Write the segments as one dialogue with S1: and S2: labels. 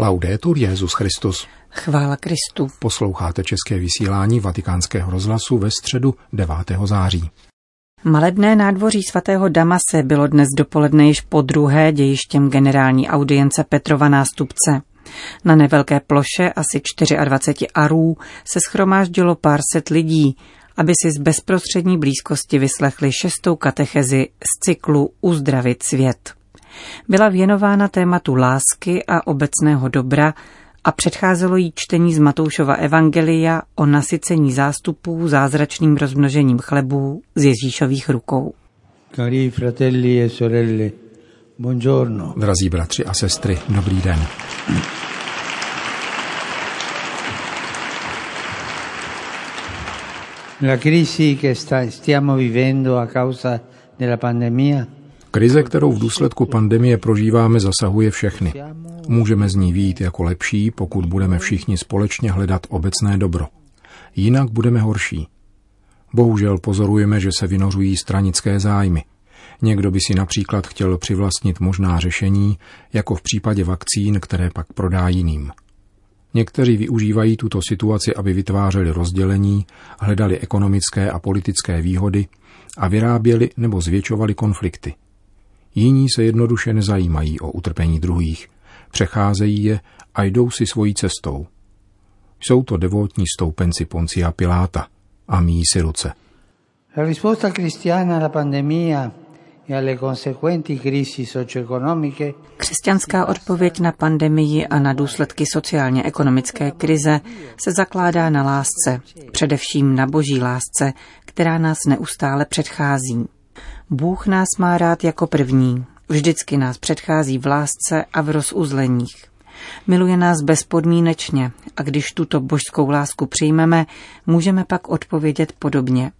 S1: Laudetur Jezus Christus.
S2: Chvála Kristu.
S1: Posloucháte české vysílání Vatikánského rozhlasu ve středu 9. září.
S2: Malebné nádvoří svatého Damase bylo dnes dopoledne již po druhé dějištěm generální audience Petrova nástupce. Na nevelké ploše asi 24 arů se schromáždilo pár set lidí, aby si z bezprostřední blízkosti vyslechli šestou katechezi z cyklu Uzdravit svět. Byla věnována tématu lásky a obecného dobra a předcházelo jí čtení z Matoušova Evangelia o nasycení zástupů zázračným rozmnožením chlebů z Ježíšových rukou.
S3: Cari fratelli e sorelle, buongiorno.
S1: Drazí bratři a sestry, dobrý den.
S3: La crisi che sta, stiamo vivendo a causa della pandemia
S1: Krize, kterou v důsledku pandemie prožíváme, zasahuje všechny. Můžeme z ní výjít jako lepší, pokud budeme všichni společně hledat obecné dobro. Jinak budeme horší. Bohužel pozorujeme, že se vynořují stranické zájmy. Někdo by si například chtěl přivlastnit možná řešení, jako v případě vakcín, které pak prodá jiným. Někteří využívají tuto situaci, aby vytvářeli rozdělení, hledali ekonomické a politické výhody a vyráběli nebo zvětšovali konflikty. Jiní se jednoduše nezajímají o utrpení druhých, přecházejí je a jdou si svojí cestou. Jsou to devotní stoupenci Poncia Piláta a míjí si ruce.
S3: La risposta cristiana alla pandemia e alle conseguenti crisi socio-economiche
S2: Křesťanská odpověď na pandemii a na důsledky sociálně-ekonomické krize se zakládá na lásce, především na boží lásce, která nás neustále předchází. Bůh nás má rád jako první, vždycky nás předchází v lásce a v rozuzleních. Miluje nás bezpodmínečně a když tuto božskou lásku přijmeme, můžeme pak odpovědět podobně.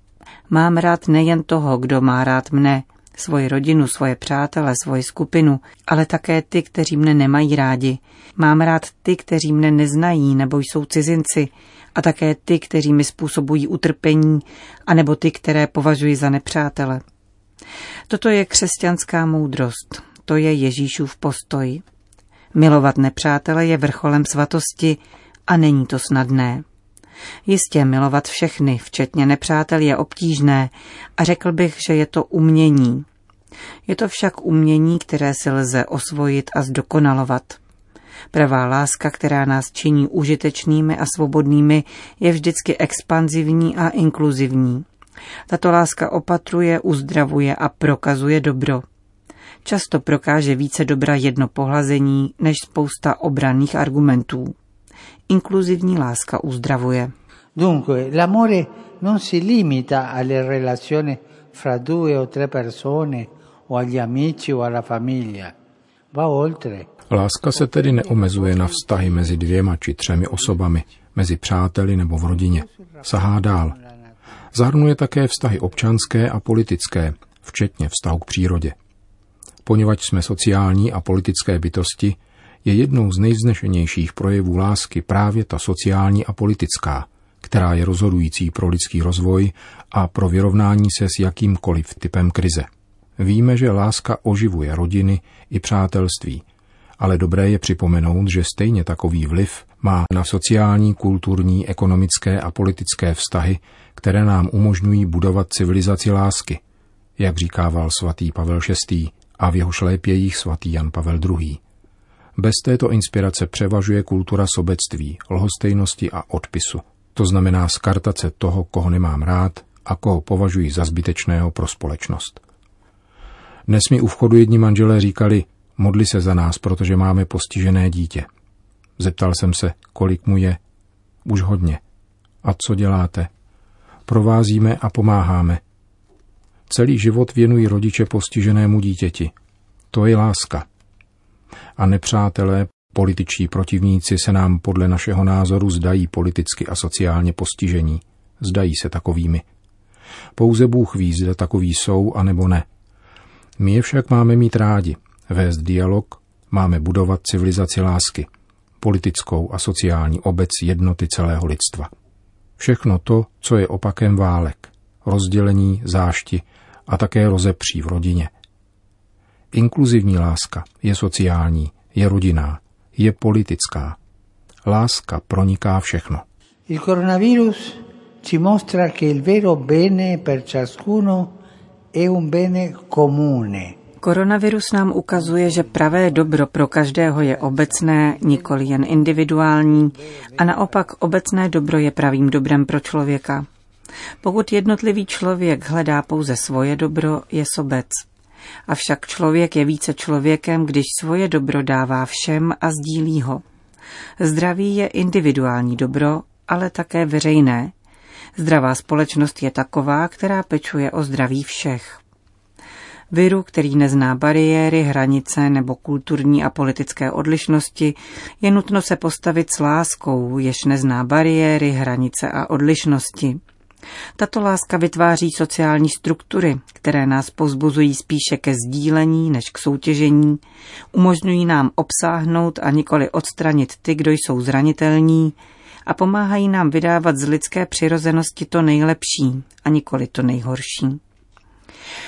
S2: Mám rád nejen toho, kdo má rád mne, svoji rodinu, svoje přátele, svoji skupinu, ale také ty, kteří mne nemají rádi. Mám rád ty, kteří mne neznají nebo jsou cizinci, a také ty, kteří mi způsobují utrpení, anebo ty, které považuji za nepřátele. Toto je křesťanská moudrost, to je Ježíšův postoj. Milovat nepřátele je vrcholem svatosti a není to snadné. Jistě milovat všechny, včetně nepřátel, je obtížné a řekl bych, že je to umění. Je to však umění, které se lze osvojit a zdokonalovat. Pravá láska, která nás činí užitečnými a svobodnými, je vždycky expanzivní a inkluzivní. Tato láska opatruje, uzdravuje a prokazuje dobro. Často prokáže více dobra jedno pohlazení než spousta obranných argumentů. Inkluzivní láska uzdravuje.
S3: Dunque, l'amore non si limita alle relazioni fra due o tre persone o agli amici o alla famiglia. Va oltre.
S1: Láska se tedy neomezuje na vztahy mezi dvěma či třemi osobami, mezi přáteli nebo v rodině. Sahá dál. Zahrnuje také vztahy občanské a politické, včetně vztahu k přírodě. Poněvadž jsme sociální a politické bytosti, je jednou z nejvznešenějších projevů lásky právě ta sociální a politická, která je rozhodující pro lidský rozvoj a pro vyrovnání se s jakýmkoliv typem krize. Víme, že láska oživuje rodiny i přátelství, ale dobré je připomenout, že stejně takový vliv má na sociální, kulturní, ekonomické a politické vztahy, které nám umožňují budovat civilizaci lásky, jak říkával svatý Pavel VI. a v jeho šlépějích svatý Jan Pavel II. Bez této inspirace převažuje kultura sobectví, lhostejnosti a odpisu. To znamená skartace toho, koho nemám rád a koho považuji za zbytečného pro společnost. Dnes mi u vchodu jedni manželé říkali, modli se za nás, protože máme postižené dítě. Zeptal jsem se, kolik mu je. Už hodně. A co děláte? Provázíme a pomáháme. Celý život věnují rodiče postiženému dítěti. To je láska. A nepřátelé, političtí protivníci se nám podle našeho názoru zdají politicky a sociálně postižení. Zdají se takovými. Pouze Bůh ví, zda takový jsou, anebo ne. My je však máme mít rádi, vést dialog, máme budovat civilizaci lásky, politickou a sociální obec jednoty celého lidstva. Všechno to, co je opakem válek, rozdělení, zášti a také rozepří v rodině. Inkluzivní láska je sociální, je rodinná, je politická. Láska proniká všechno.
S3: Il coronavirus ci mostra che il vero bene per ciascuno è un bene comune.
S2: Koronavirus nám ukazuje, že pravé dobro pro každého je obecné, nikoli jen individuální, a naopak obecné dobro je pravým dobrem pro člověka. Pokud jednotlivý člověk hledá pouze svoje dobro, je sobec. Avšak člověk je více člověkem, když svoje dobro dává všem a sdílí ho. Zdraví je individuální dobro, ale také veřejné. Zdravá společnost je taková, která pečuje o zdraví všech. Viru, který nezná bariéry, hranice nebo kulturní a politické odlišnosti, je nutno se postavit s láskou, jež nezná bariéry, hranice a odlišnosti. Tato láska vytváří sociální struktury, které nás pozbuzují spíše ke sdílení než k soutěžení, umožňují nám obsáhnout a nikoli odstranit ty, kdo jsou zranitelní, a pomáhají nám vydávat z lidské přirozenosti to nejlepší a nikoli to nejhorší.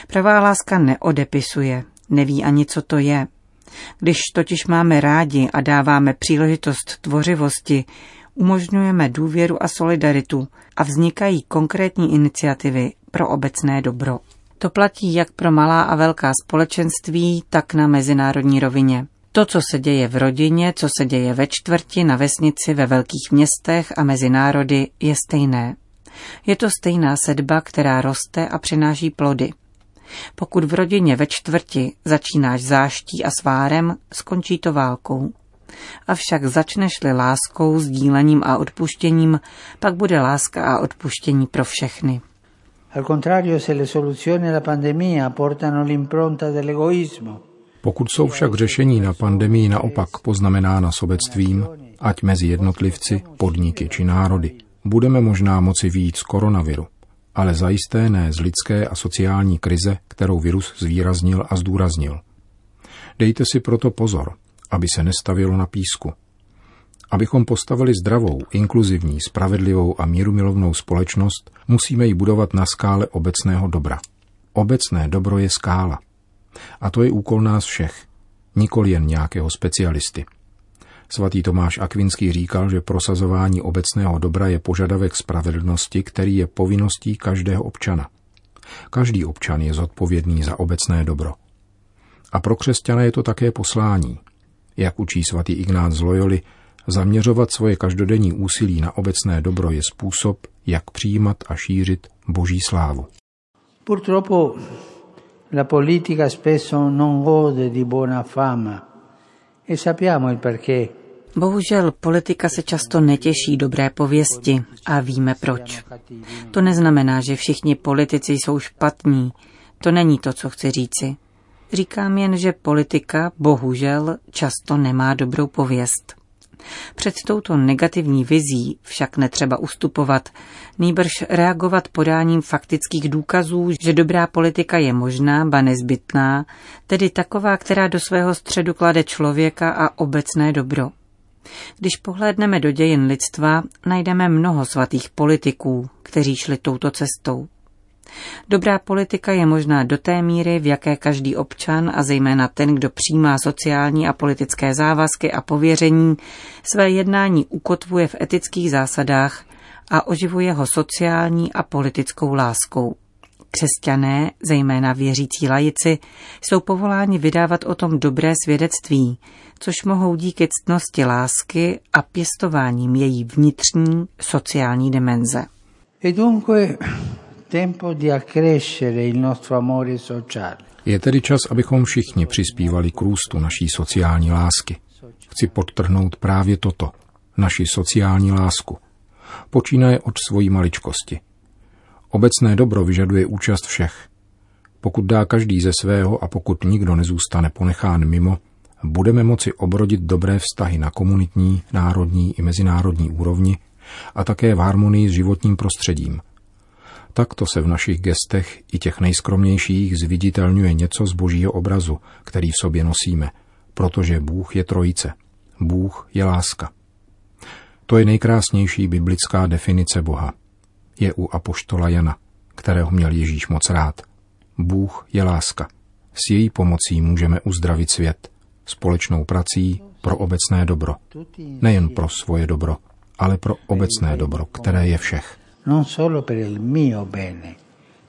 S2: Pravá láska neodepisuje, neví ani, co to je. Když totiž máme rádi a dáváme příležitost tvořivosti, umožňujeme důvěru a solidaritu a vznikají konkrétní iniciativy pro obecné dobro. To platí jak pro malá a velká společenství, tak na mezinárodní rovině. To, co se děje v rodině, co se děje ve čtvrti, na vesnici, ve velkých městech a mezi národy, je stejné. Je to stejná sedba, která roste a přináší plody. Pokud v rodině ve čtvrti začínáš záští a svárem, skončí to válkou. Avšak začneš-li láskou, sdílením a odpuštěním, pak bude láska a odpuštění pro všechny.
S3: Al contrario, se le soluzioni alla pandemia portano l'impronta dell'egoismo,
S1: pokud jsou však řešení na pandemii naopak poznamenána sobectvím, ať mezi jednotlivci, podniky či národy, budeme možná moci výjít z koronaviru, ale zajisté ne z lidské a sociální krize, kterou virus zvýraznil a zdůraznil. Dejte si proto pozor, aby se nestavilo na písku. Abychom postavili zdravou, inkluzivní, spravedlivou a mírumilovnou společnost, musíme ji budovat na skále obecného dobra. Obecné dobro je skála – a to je úkol nás všech, nikoli jen nějakého specialisty. Svatý Tomáš Akvinský říkal, že prosazování obecného dobra je požadavek spravedlnosti, který je povinností každého občana. Každý občan je zodpovědný za obecné dobro. A pro křesťana je to také poslání. Jak učí svatý Ignác z Loyoli, zaměřovat svoje každodenní úsilí na obecné dobro je způsob, jak přijímat a šířit boží slávu.
S3: Purtroppo La politica spesso non gode di buona fama e sappiamo il perché.
S2: Bohužel politika se často netěší dobré pověsti a víme proč. To neznamená, že všichni politici jsou špatní. To není to, co chci říci. Říkám jen, že politika bohužel často nemá dobrou pověst. Před touto negativní vizí však netřeba ustupovat, nýbrž reagovat podáním faktických důkazů, že dobrá politika je možná, ba nezbytná, tedy taková, která do svého středu klade člověka a obecné dobro. Když pohlédneme do dějin lidstva, najdeme mnoho svatých politiků, kteří šli touto cestou. Dobrá politika je možná do té míry, v jaké každý občan a zejména ten, kdo přijímá sociální a politické závazky a pověření, své jednání ukotvuje v etických zásadách a oživuje ho sociální a politickou láskou. Křesťané, zejména věřící lajici, jsou povoláni vydávat o tom dobré svědectví, což mohou díky ctnosti lásky a pěstováním její vnitřní sociální dimenze.
S3: E dunque tempo di accrescere il nostro amore sociale.
S1: Je tedy čas, abychom všichni přispívali k růstu naší sociální lásky. Chci podtrhnout právě toto, naši sociální lásku. Počínaje od svojí maličkosti. Obecné dobro vyžaduje účast všech. Pokud dá každý ze svého a pokud nikdo nezůstane ponechán mimo, budeme moci obrodit dobré vztahy na komunitní, národní i mezinárodní úrovni a také v harmonii s životním prostředím – Takto se v našich gestech i těch nejskromnějších zviditelňuje něco z božího obrazu, který v sobě nosíme, protože Bůh je trojice. Bůh je láska. To je nejkrásnější biblická definice Boha. Je u apoštola Jana, kterého měl Ježíš moc rád. Bůh je láska. S její pomocí můžeme uzdravit svět, společnou prací, pro obecné dobro. Nejen pro svoje dobro, ale pro obecné dobro, které je všech.
S3: Non solo per il mio bene,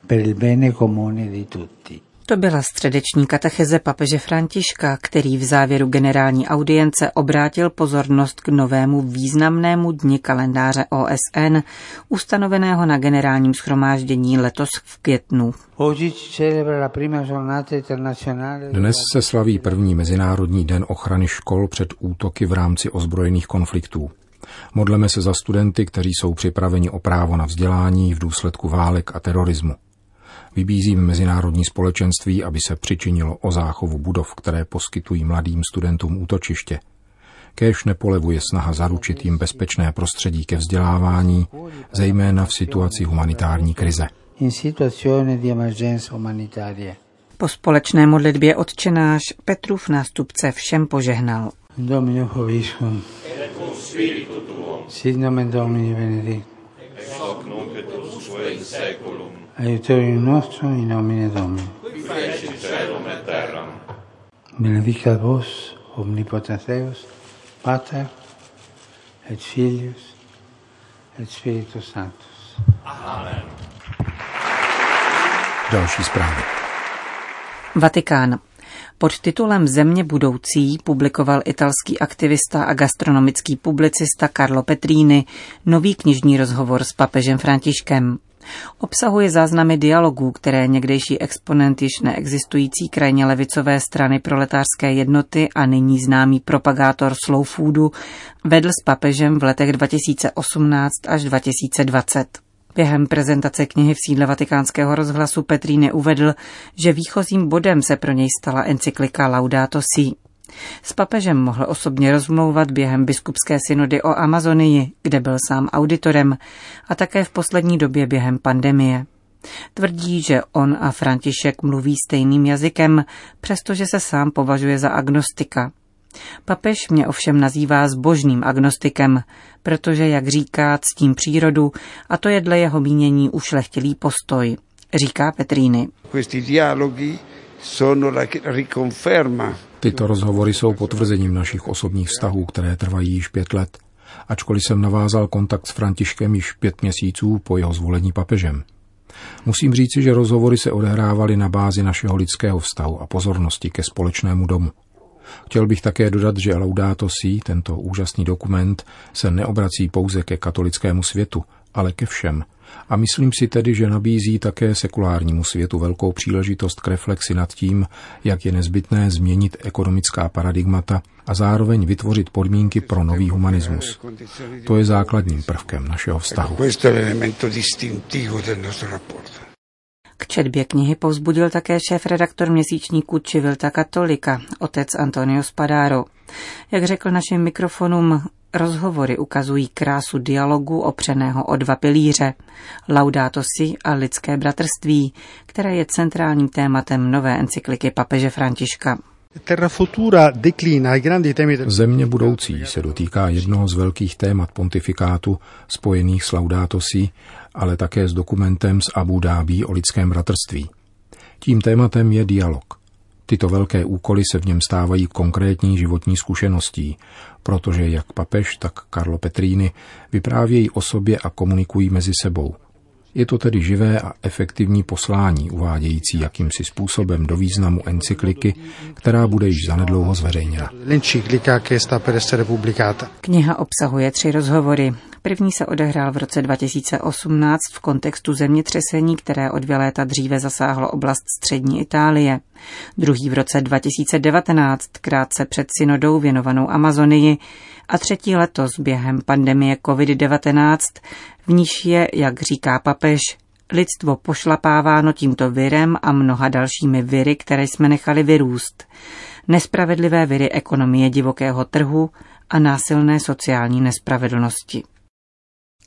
S3: per il bene comune di tutti.
S2: To byla středeční katecheze papeže Františka, který v závěru generální audience obrátil pozornost k novému významnému dni kalendáře OSN, ustanoveného na generálním schromáždění letos v květnu.
S1: Dnes se slaví první Mezinárodní den ochrany škol před útoky v rámci ozbrojených konfliktů. Modleme se za studenty, kteří jsou připraveni o právo na vzdělání v důsledku válek a terorismu. Vybízím mezinárodní společenství, aby se přičinilo o záchovu budov, které poskytují mladým studentům útočiště. Kéž nepolevuje snaha zaručit jim bezpečné prostředí ke vzdělávání, zejména v situaci humanitární krize.
S2: Po společné modlitbě odčenáš Petrův nástupce všem požehnal.
S3: Domino Hoviscum. Sit nomen Domini benedict.
S4: Ex hoc nunc et usque in seculum.
S3: Aiutorium nostrum in nomine Domini.
S4: Qui feci celum et terram.
S3: Benedicat vos, omnipotens Deus, Pater, et Filius, et Spiritus Sanctus.
S1: Další zprávy.
S2: Vatikán. Pod titulem Země budoucí publikoval italský aktivista a gastronomický publicista Carlo Petrini nový knižní rozhovor s papežem Františkem. Obsahuje záznamy dialogů, které někdejší exponent již neexistující krajně levicové strany proletářské jednoty a nyní známý propagátor slow foodu vedl s papežem v letech 2018 až 2020. Během prezentace knihy v sídle vatikánského rozhlasu Petríny uvedl, že výchozím bodem se pro něj stala encyklika Laudato Si. S papežem mohl osobně rozmlouvat během biskupské synody o Amazonii, kde byl sám auditorem, a také v poslední době během pandemie. Tvrdí, že on a František mluví stejným jazykem, přestože se sám považuje za agnostika. Papež mě ovšem nazývá zbožným agnostikem, protože, jak říká, ctím přírodu a to je dle jeho mínění ušlechtilý postoj, říká
S5: riconferma
S1: Tyto rozhovory jsou potvrzením našich osobních vztahů, které trvají již pět let, ačkoliv jsem navázal kontakt s Františkem již pět měsíců po jeho zvolení papežem. Musím říci, že rozhovory se odehrávaly na bázi našeho lidského vztahu a pozornosti ke společnému domu. Chtěl bych také dodat, že Laudato Si, tento úžasný dokument, se neobrací pouze ke katolickému světu, ale ke všem. A myslím si tedy, že nabízí také sekulárnímu světu velkou příležitost k reflexi nad tím, jak je nezbytné změnit ekonomická paradigmata a zároveň vytvořit podmínky pro nový humanismus. To je základním prvkem našeho vztahu.
S2: K četbě knihy povzbudil také šéf-redaktor měsíčníku Civilta Katolika, otec Antonio Spadaro. Jak řekl našim mikrofonům, rozhovory ukazují krásu dialogu opřeného o dva pilíře, laudato si a lidské bratrství, které je centrálním tématem nové encykliky papeže Františka.
S1: Země budoucí se dotýká jednoho z velkých témat pontifikátu spojených s Laudato Si, ale také s dokumentem z Abu Dhabi o lidském bratrství. Tím tématem je dialog. Tyto velké úkoly se v něm stávají konkrétní životní zkušeností, protože jak papež, tak Carlo Petrini vyprávějí o sobě a komunikují mezi sebou. Je to tedy živé a efektivní poslání, uvádějící jakýmsi způsobem do významu encykliky, která bude již zanedlouho zveřejněna.
S2: Kniha obsahuje tři rozhovory. První se odehrál v roce 2018 v kontextu zemětřesení, které o dvě léta dříve zasáhlo oblast střední Itálie. Druhý v roce 2019, krátce před synodou věnovanou Amazonii. A třetí letos během pandemie COVID-19, v níž je, jak říká papež, lidstvo pošlapáváno tímto virem a mnoha dalšími viry, které jsme nechali vyrůst. Nespravedlivé viry ekonomie divokého trhu a násilné sociální nespravedlnosti.